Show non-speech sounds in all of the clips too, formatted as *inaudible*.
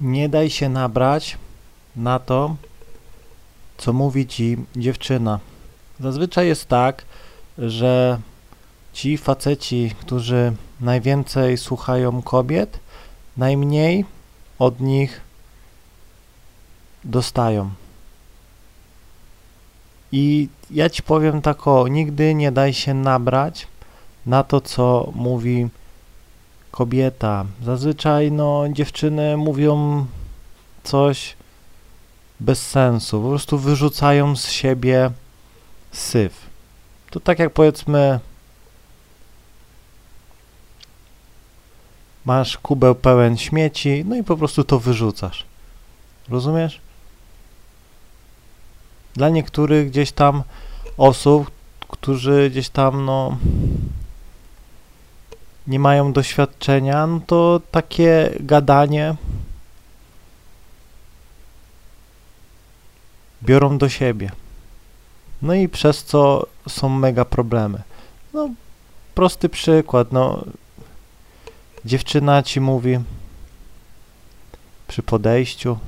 Nie daj się nabrać na to, co mówi ci dziewczyna. Zazwyczaj jest tak, że ci faceci, którzy najwięcej słuchają kobiet, najmniej od nich dostają. I ja ci powiem tak o, nigdy nie daj się nabrać na to, co mówi kobieta. Zazwyczaj no, dziewczyny mówią coś bez sensu, po prostu wyrzucają z siebie syf. To tak jak powiedzmy masz kubeł pełen śmieci, no i po prostu to wyrzucasz. Rozumiesz? Dla niektórych gdzieś tam osób, którzy gdzieś tam no nie mają doświadczenia, no to takie gadanie biorą do siebie. No i przez co są mega problemy. No, prosty przykład, no, dziewczyna ci mówi przy podejściu,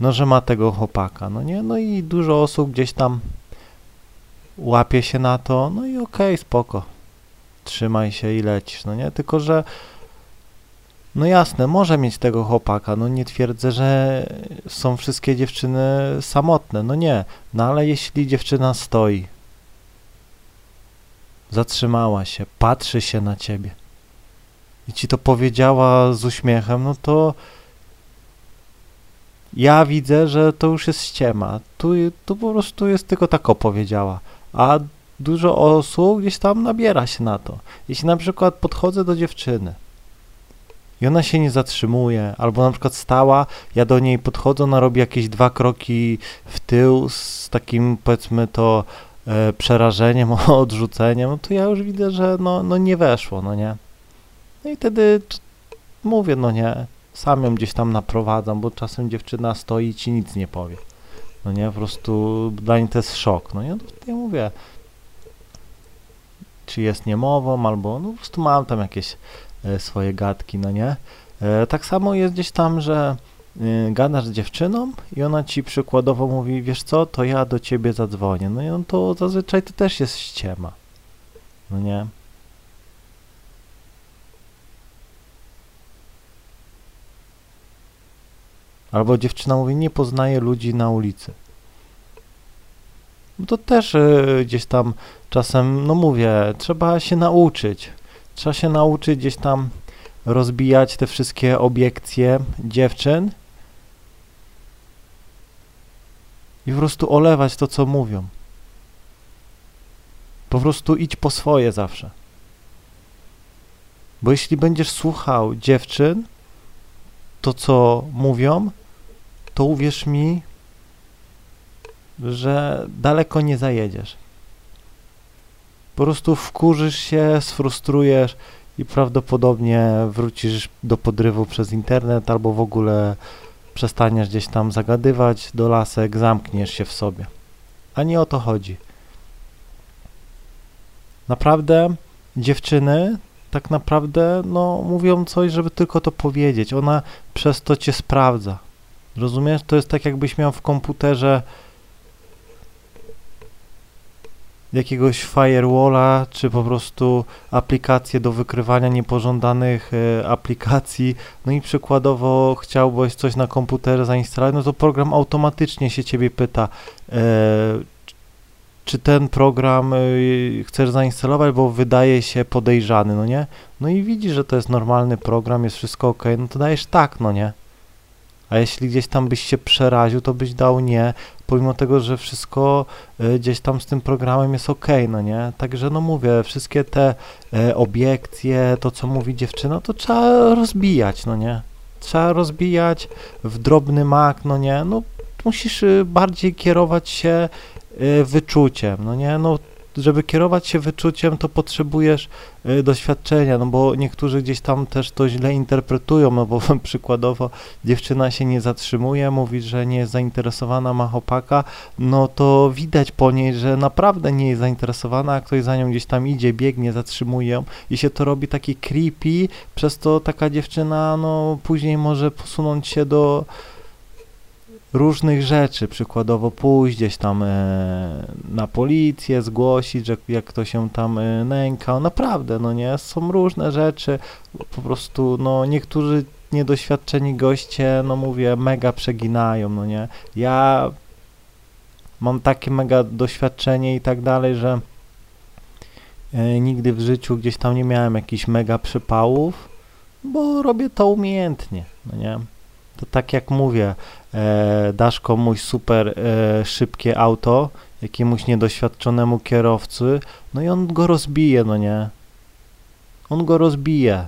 no, że ma tego chłopaka, no nie, no i dużo osób gdzieś tam łapie się na to, no i okej, okay, spoko, trzymaj się i lecisz, no nie, tylko że no jasne, może mieć tego chłopaka, no nie twierdzę, że są wszystkie dziewczyny samotne, no nie, no ale jeśli dziewczyna stoi, zatrzymała się, patrzy się na ciebie i ci to powiedziała z uśmiechem, no to ja widzę, że to już jest ściema. Tu, tu po prostu jest tylko tak opowiedziała. A dużo osób gdzieś tam nabiera się na to. Jeśli na przykład podchodzę do dziewczyny i ona się nie zatrzymuje, albo na przykład stała, ja do niej podchodzę, ona robi jakieś dwa kroki w tył z takim powiedzmy to e, przerażeniem, *laughs* odrzuceniem, no to ja już widzę, że no, no nie weszło, no nie. No i wtedy mówię, no nie, sam ją gdzieś tam naprowadzam, bo czasem dziewczyna stoi i ci nic nie powie. No nie, po prostu dla niej to jest szok. No nie, no to ja mówię, czy jest niemową, albo no po prostu mam tam jakieś e, swoje gadki, no nie. E, tak samo jest gdzieś tam, że e, gadasz z dziewczyną i ona ci przykładowo mówi, wiesz co, to ja do ciebie zadzwonię. No i no to zazwyczaj to też jest ściema. No nie. Albo dziewczyna mówi, nie poznaje ludzi na ulicy. No to też y, gdzieś tam czasem, no mówię, trzeba się nauczyć. Trzeba się nauczyć gdzieś tam rozbijać te wszystkie obiekcje dziewczyn i po prostu olewać to, co mówią. Po prostu idź po swoje zawsze. Bo jeśli będziesz słuchał dziewczyn, to co mówią, to uwierz mi, że daleko nie zajedziesz. Po prostu wkurzysz się, sfrustrujesz i prawdopodobnie wrócisz do podrywu przez internet albo w ogóle przestaniesz gdzieś tam zagadywać do lasek, zamkniesz się w sobie. A nie o to chodzi. Naprawdę dziewczyny tak naprawdę no, mówią coś, żeby tylko to powiedzieć. Ona przez to cię sprawdza. Rozumiesz? To jest tak, jakbyś miał w komputerze jakiegoś firewalla, czy po prostu aplikację do wykrywania niepożądanych e, aplikacji, no i przykładowo chciałbyś coś na komputerze zainstalować, no to program automatycznie się ciebie pyta, e, czy ten program y, chcesz zainstalować, bo wydaje się podejrzany, no nie? No i widzisz, że to jest normalny program, jest wszystko ok, no to dajesz tak, no nie? A jeśli gdzieś tam byś się przeraził, to byś dał nie, pomimo tego, że wszystko y, gdzieś tam z tym programem jest ok, no nie? Także no mówię, wszystkie te y, obiekcje, to co mówi dziewczyna, to trzeba rozbijać, no nie? Trzeba rozbijać w drobny mak, no nie? No musisz bardziej kierować się Y, wyczuciem, no nie, no żeby kierować się wyczuciem, to potrzebujesz y, doświadczenia, no bo niektórzy gdzieś tam też to źle interpretują, no bo *laughs* przykładowo dziewczyna się nie zatrzymuje, mówi, że nie jest zainteresowana, ma chłopaka, no to widać po niej, że naprawdę nie jest zainteresowana, a ktoś za nią gdzieś tam idzie, biegnie, zatrzymuje ją i się to robi takie creepy, przez to taka dziewczyna, no później może posunąć się do różnych rzeczy, przykładowo pójść gdzieś tam e, na policję, zgłosić, że jak ktoś się tam e, nękał, naprawdę, no nie, są różne rzeczy, po prostu, no niektórzy niedoświadczeni goście, no mówię, mega przeginają, no nie, ja mam takie mega doświadczenie i tak dalej, że e, nigdy w życiu gdzieś tam nie miałem jakichś mega przypałów, bo robię to umiejętnie, no nie, to tak jak mówię, e, dasz komuś super e, szybkie auto, jakiemuś niedoświadczonemu kierowcy, no i on go rozbije, no nie? On go rozbije.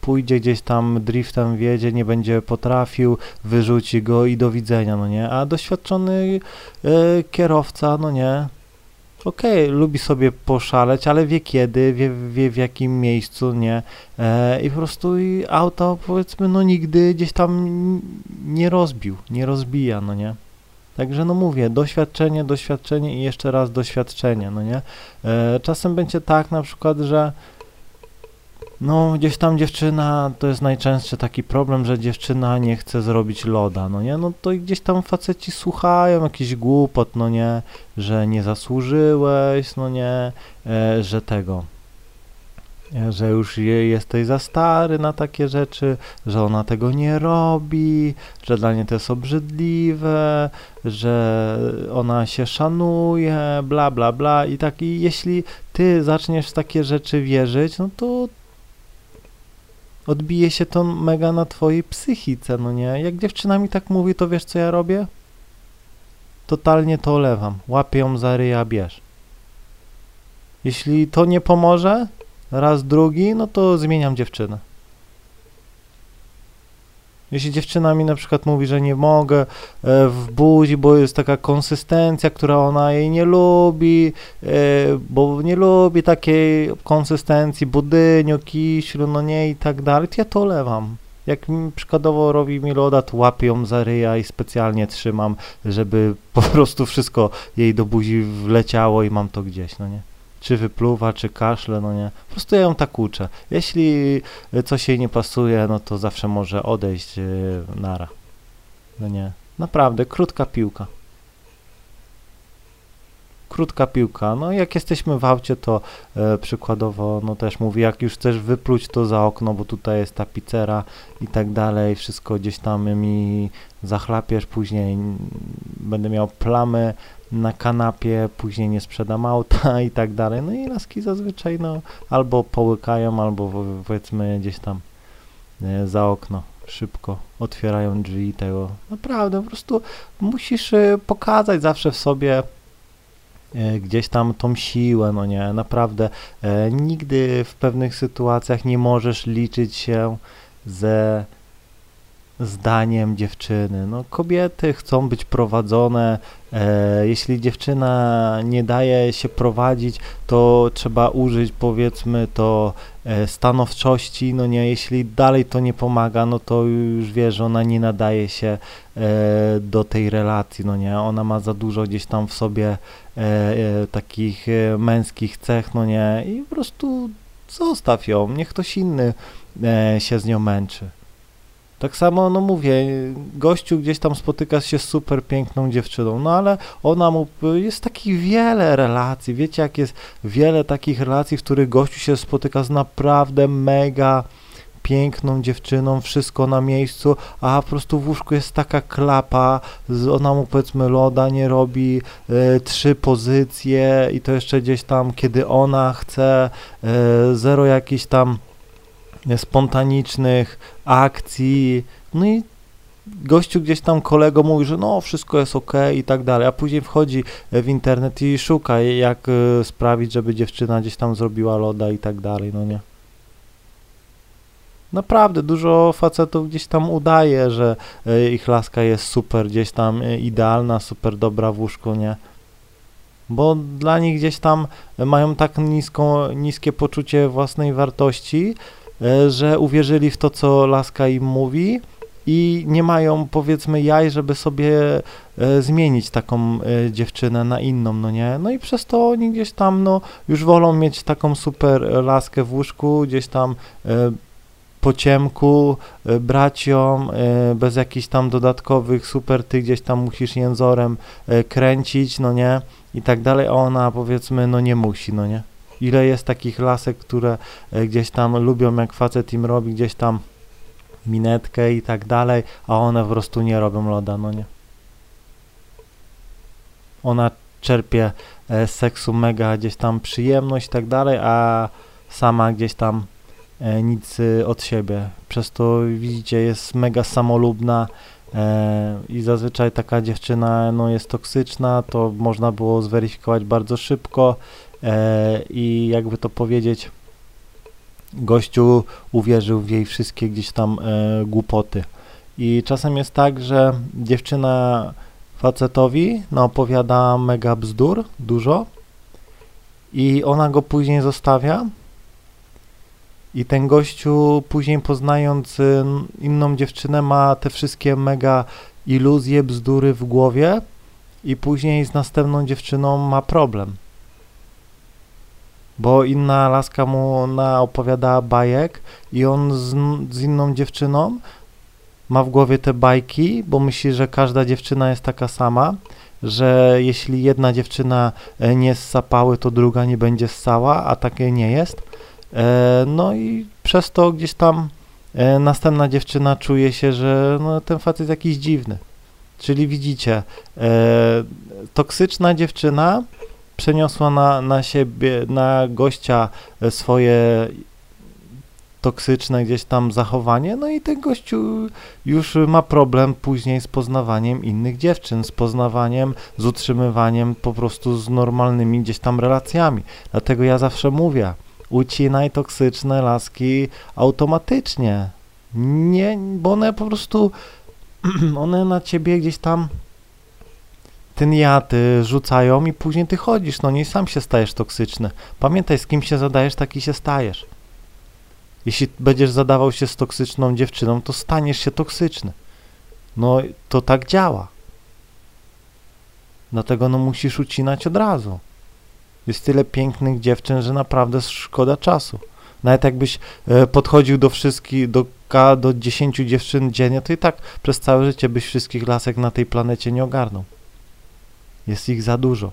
Pójdzie gdzieś tam driftem wiedzie, nie będzie potrafił, wyrzuci go i do widzenia, no nie? A doświadczony e, kierowca, no nie? Okej, okay, lubi sobie poszaleć, ale wie kiedy, wie, wie w jakim miejscu, nie? E, I po prostu i auto, powiedzmy, no nigdy gdzieś tam nie rozbił, nie rozbija, no nie? Także no mówię, doświadczenie, doświadczenie i jeszcze raz doświadczenie, no nie? E, czasem będzie tak na przykład, że no, gdzieś tam dziewczyna, to jest najczęstszy taki problem, że dziewczyna nie chce zrobić loda, no nie? No to gdzieś tam faceci słuchają jakiś głupot, no nie? Że nie zasłużyłeś, no nie? E, że tego, e, że już je, jesteś za stary na takie rzeczy, że ona tego nie robi, że dla niej to jest obrzydliwe, że ona się szanuje, bla, bla, bla i tak, i jeśli ty zaczniesz w takie rzeczy wierzyć, no to odbije się to mega na twojej psychice, no nie? Jak dziewczyna mi tak mówi, to wiesz co ja robię? Totalnie to olewam. Łapię ją za ryja, bierz. Jeśli to nie pomoże, raz drugi, no to zmieniam dziewczynę. Jeśli dziewczyna mi na przykład mówi, że nie mogę e, w buzi, bo jest taka konsystencja, która ona jej nie lubi, e, bo nie lubi takiej konsystencji budyniu, kiślu, no nie i tak dalej, to ja to lewam. Jak mi przykładowo robi mi loda, to łapię ją za ryja i specjalnie trzymam, żeby po prostu wszystko jej do buzi wleciało i mam to gdzieś, no nie czy wypluwa, czy kaszle, no nie. Po prostu ja ją tak uczę. Jeśli coś jej nie pasuje, no to zawsze może odejść yy, nara. No nie. Naprawdę, krótka piłka. Krótka piłka. No jak jesteśmy w aucie, to e, przykładowo, no też mówię, jak już chcesz wypluć to za okno, bo tutaj jest ta pizzera i tak dalej, wszystko gdzieś tam mi zachlapiesz, później będę miał plamy na kanapie, później nie sprzedam auta *laughs* i tak dalej. No i laski zazwyczaj no, albo połykają, albo powiedzmy gdzieś tam e, za okno szybko otwierają drzwi tego. Naprawdę, po prostu musisz e, pokazać zawsze w sobie gdzieś tam tą siłę, no nie, naprawdę nigdy w pewnych sytuacjach nie możesz liczyć się ze zdaniem dziewczyny. No, kobiety chcą być prowadzone. E, jeśli dziewczyna nie daje się prowadzić, to trzeba użyć powiedzmy to e, stanowczości. No nie, jeśli dalej to nie pomaga, no to już wie, że ona nie nadaje się e, do tej relacji. No nie, ona ma za dużo gdzieś tam w sobie e, e, takich e, męskich cech, no nie, i po prostu zostaw ją, niech ktoś inny się z nią męczy. Tak samo, no mówię, gościu gdzieś tam spotyka się z super piękną dziewczyną, no ale ona mu, jest takich wiele relacji, wiecie jak jest wiele takich relacji, w których gościu się spotyka z naprawdę mega piękną dziewczyną, wszystko na miejscu, a po prostu w łóżku jest taka klapa, ona mu powiedzmy loda nie robi, y, trzy pozycje i to jeszcze gdzieś tam, kiedy ona chce, y, zero jakiś tam spontanicznych akcji, no i gościu gdzieś tam kolego mówi, że no wszystko jest ok i tak dalej, a później wchodzi w internet i szuka jak y, sprawić, żeby dziewczyna gdzieś tam zrobiła loda i tak dalej, no nie. Naprawdę, dużo facetów gdzieś tam udaje, że y, ich laska jest super, gdzieś tam y, idealna, super dobra w łóżku, nie? bo dla nich gdzieś tam mają tak niską, niskie poczucie własnej wartości, że uwierzyli w to, co laska im mówi i nie mają powiedzmy jaj, żeby sobie e, zmienić taką e, dziewczynę na inną, no nie? No i przez to oni gdzieś tam, no, już wolą mieć taką super laskę w łóżku, gdzieś tam e, po ciemku, e, e, bez jakichś tam dodatkowych super, ty gdzieś tam musisz jęzorem e, kręcić, no nie? I tak dalej, a ona powiedzmy, no nie musi, no nie? Ile jest takich lasek, które e, gdzieś tam lubią, jak facet im robi gdzieś tam minetkę i tak dalej, a one po prostu nie robią loda, no nie. Ona czerpie e, z seksu mega gdzieś tam przyjemność i tak dalej, a sama gdzieś tam e, nic od siebie. Przez to widzicie, jest mega samolubna e, i zazwyczaj taka dziewczyna no, jest toksyczna, to można było zweryfikować bardzo szybko e, i jakby to powiedzieć, gościu uwierzył w jej wszystkie gdzieś tam e, głupoty. I czasem jest tak, że dziewczyna facetowi no, opowiada mega bzdur, dużo i ona go później zostawia i ten gościu później poznając y, inną dziewczynę ma te wszystkie mega iluzje, bzdury w głowie i później z następną dziewczyną ma problem bo inna laska mu opowiadała bajek i on z, z inną dziewczyną ma w głowie te bajki, bo myśli, że każda dziewczyna jest taka sama, że jeśli jedna dziewczyna e, nie ssapały, to druga nie będzie ssała, a takie nie jest. E, no i przez to gdzieś tam e, następna dziewczyna czuje się, że no, ten facet jest jakiś dziwny. Czyli widzicie, toksyczna dziewczyna przeniosła na, na siebie, na gościa e, swoje toksyczne gdzieś tam zachowanie, no i ten gościu już ma problem później z poznawaniem innych dziewczyn, z poznawaniem, z utrzymywaniem po prostu z normalnymi gdzieś tam relacjami. Dlatego ja zawsze mówię, ucinaj toksyczne laski automatycznie. Nie, bo one po prostu, *clears throat* one na ciebie gdzieś tam ten jad rzucają i później ty chodzisz, no nie sam się stajesz toksyczny. Pamiętaj, z kim się zadajesz, taki się stajesz. Jeśli będziesz zadawał się z toksyczną dziewczyną, to staniesz się toksyczny. No to tak działa. Dlatego no musisz ucinać od razu. Jest tyle pięknych dziewczyn, że naprawdę szkoda czasu. Nawet jakbyś e, podchodził do wszystkich, do, do 10 dziewczyn dziennie, to i tak przez całe życie byś wszystkich lasek na tej planecie nie ogarnął. Jest ich za dużo.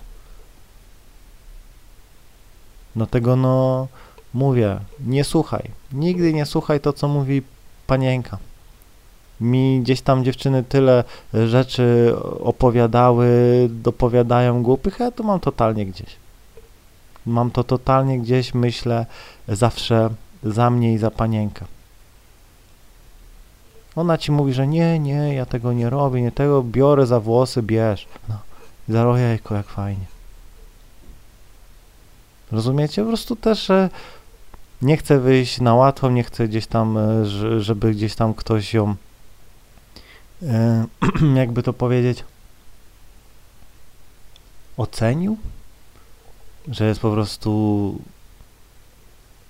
Dlatego no mówię, nie słuchaj. Nigdy nie słuchaj to, co mówi panienka. Mi gdzieś tam dziewczyny tyle rzeczy opowiadały, dopowiadają głupych, a ja to mam totalnie gdzieś. Mam to totalnie gdzieś, myślę, zawsze za mnie i za panienkę. Ona ci mówi, że nie, nie, ja tego nie robię, nie tego biorę za włosy, bierz. No. I jajko, jak fajnie. Rozumiecie? Po prostu też nie chcę wyjść na łatwo, nie chcę gdzieś tam, e, żeby gdzieś tam ktoś ją, e, *clears throat* jakby to powiedzieć, ocenił, że jest po prostu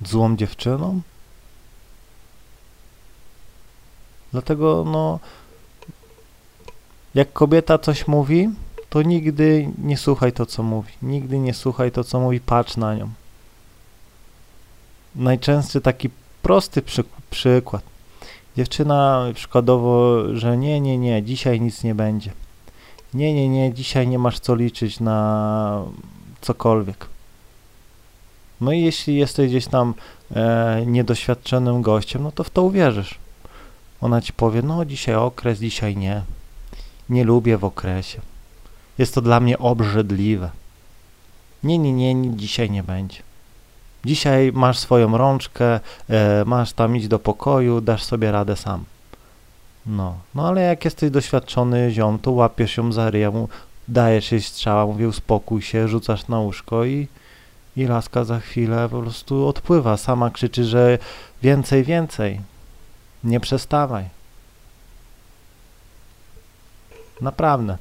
złą dziewczyną. Dlatego, no, jak kobieta coś mówi, to nigdy nie słuchaj to, co mówi. Nigdy nie słuchaj to, co mówi, patrz na nią. Najczęstszy taki prosty przy, przykład. Dziewczyna przykładowo, że nie, nie, nie, dzisiaj nic nie będzie. Nie, nie, nie, dzisiaj nie masz co liczyć na cokolwiek. No i jeśli jesteś gdzieś tam e, niedoświadczonym gościem, no to w to uwierzysz. Ona ci powie, no dzisiaj okres, dzisiaj nie. Nie lubię w okresie. Jest to dla mnie obrzydliwe. Nie, nie, nie, nie dzisiaj nie będzie. Dzisiaj masz swoją rączkę, e, masz tam iść do pokoju, dasz sobie radę sam. No, no ale jak jesteś doświadczony ziom, to łapiesz ją za ryję, dajesz jej strzała, mówię uspokój się, rzucasz na łóżko i, i laska za chwilę po prostu odpływa. Sama krzyczy, że więcej, więcej. Nie przestawaj. Naprawdę.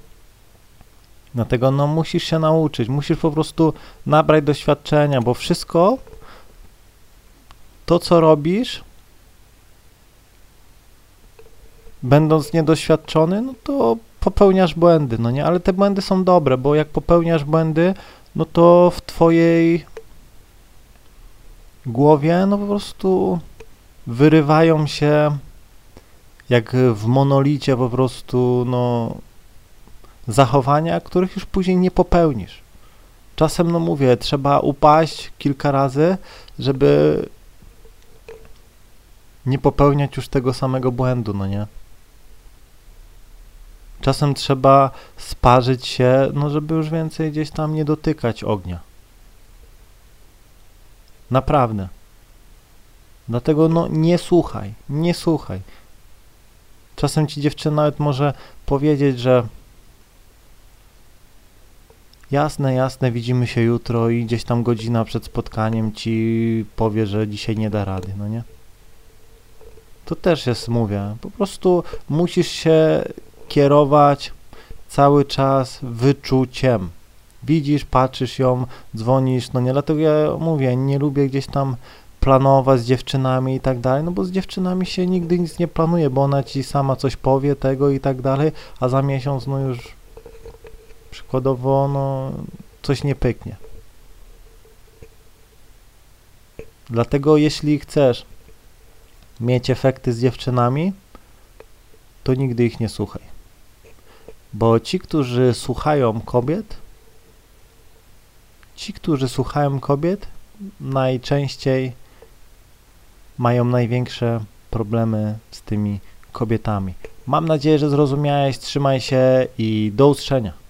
Dlatego no musisz się nauczyć, musisz po prostu nabrać doświadczenia, bo wszystko to, co robisz, będąc niedoświadczony, no to popełniasz błędy, no nie? Ale te błędy są dobre, bo jak popełniasz błędy, no to w twojej głowie, no po prostu wyrywają się jak w monolicie po prostu, no zachowania, których już później nie popełnisz. Czasem, no mówię, trzeba upaść kilka razy, żeby nie popełniać już tego samego błędu, no nie? Czasem trzeba sparzyć się, no żeby już więcej gdzieś tam nie dotykać ognia. Naprawdę. Dlatego no nie słuchaj, nie słuchaj. Czasem ci dziewczyna nawet może powiedzieć, że jasne, jasne, widzimy się jutro i gdzieś tam godzina przed spotkaniem ci powie, że dzisiaj nie da rady, no nie? To też jest, mówię, po prostu musisz się kierować cały czas wyczuciem. Widzisz, patrzysz ją, dzwonisz, no nie, dlatego ja mówię, nie lubię gdzieś tam planować z dziewczynami i tak dalej, no bo z dziewczynami się nigdy nic nie planuje, bo ona ci sama coś powie tego i tak dalej, a za miesiąc no już przykładowo no coś nie pyknie. Dlatego jeśli chcesz mieć efekty z dziewczynami, to nigdy ich nie słuchaj. Bo ci, którzy słuchają kobiet, ci, którzy słuchają kobiet, najczęściej mają największe problemy z tymi kobietami. Mam nadzieję, że zrozumiałeś. Trzymaj się i do usłyszenia.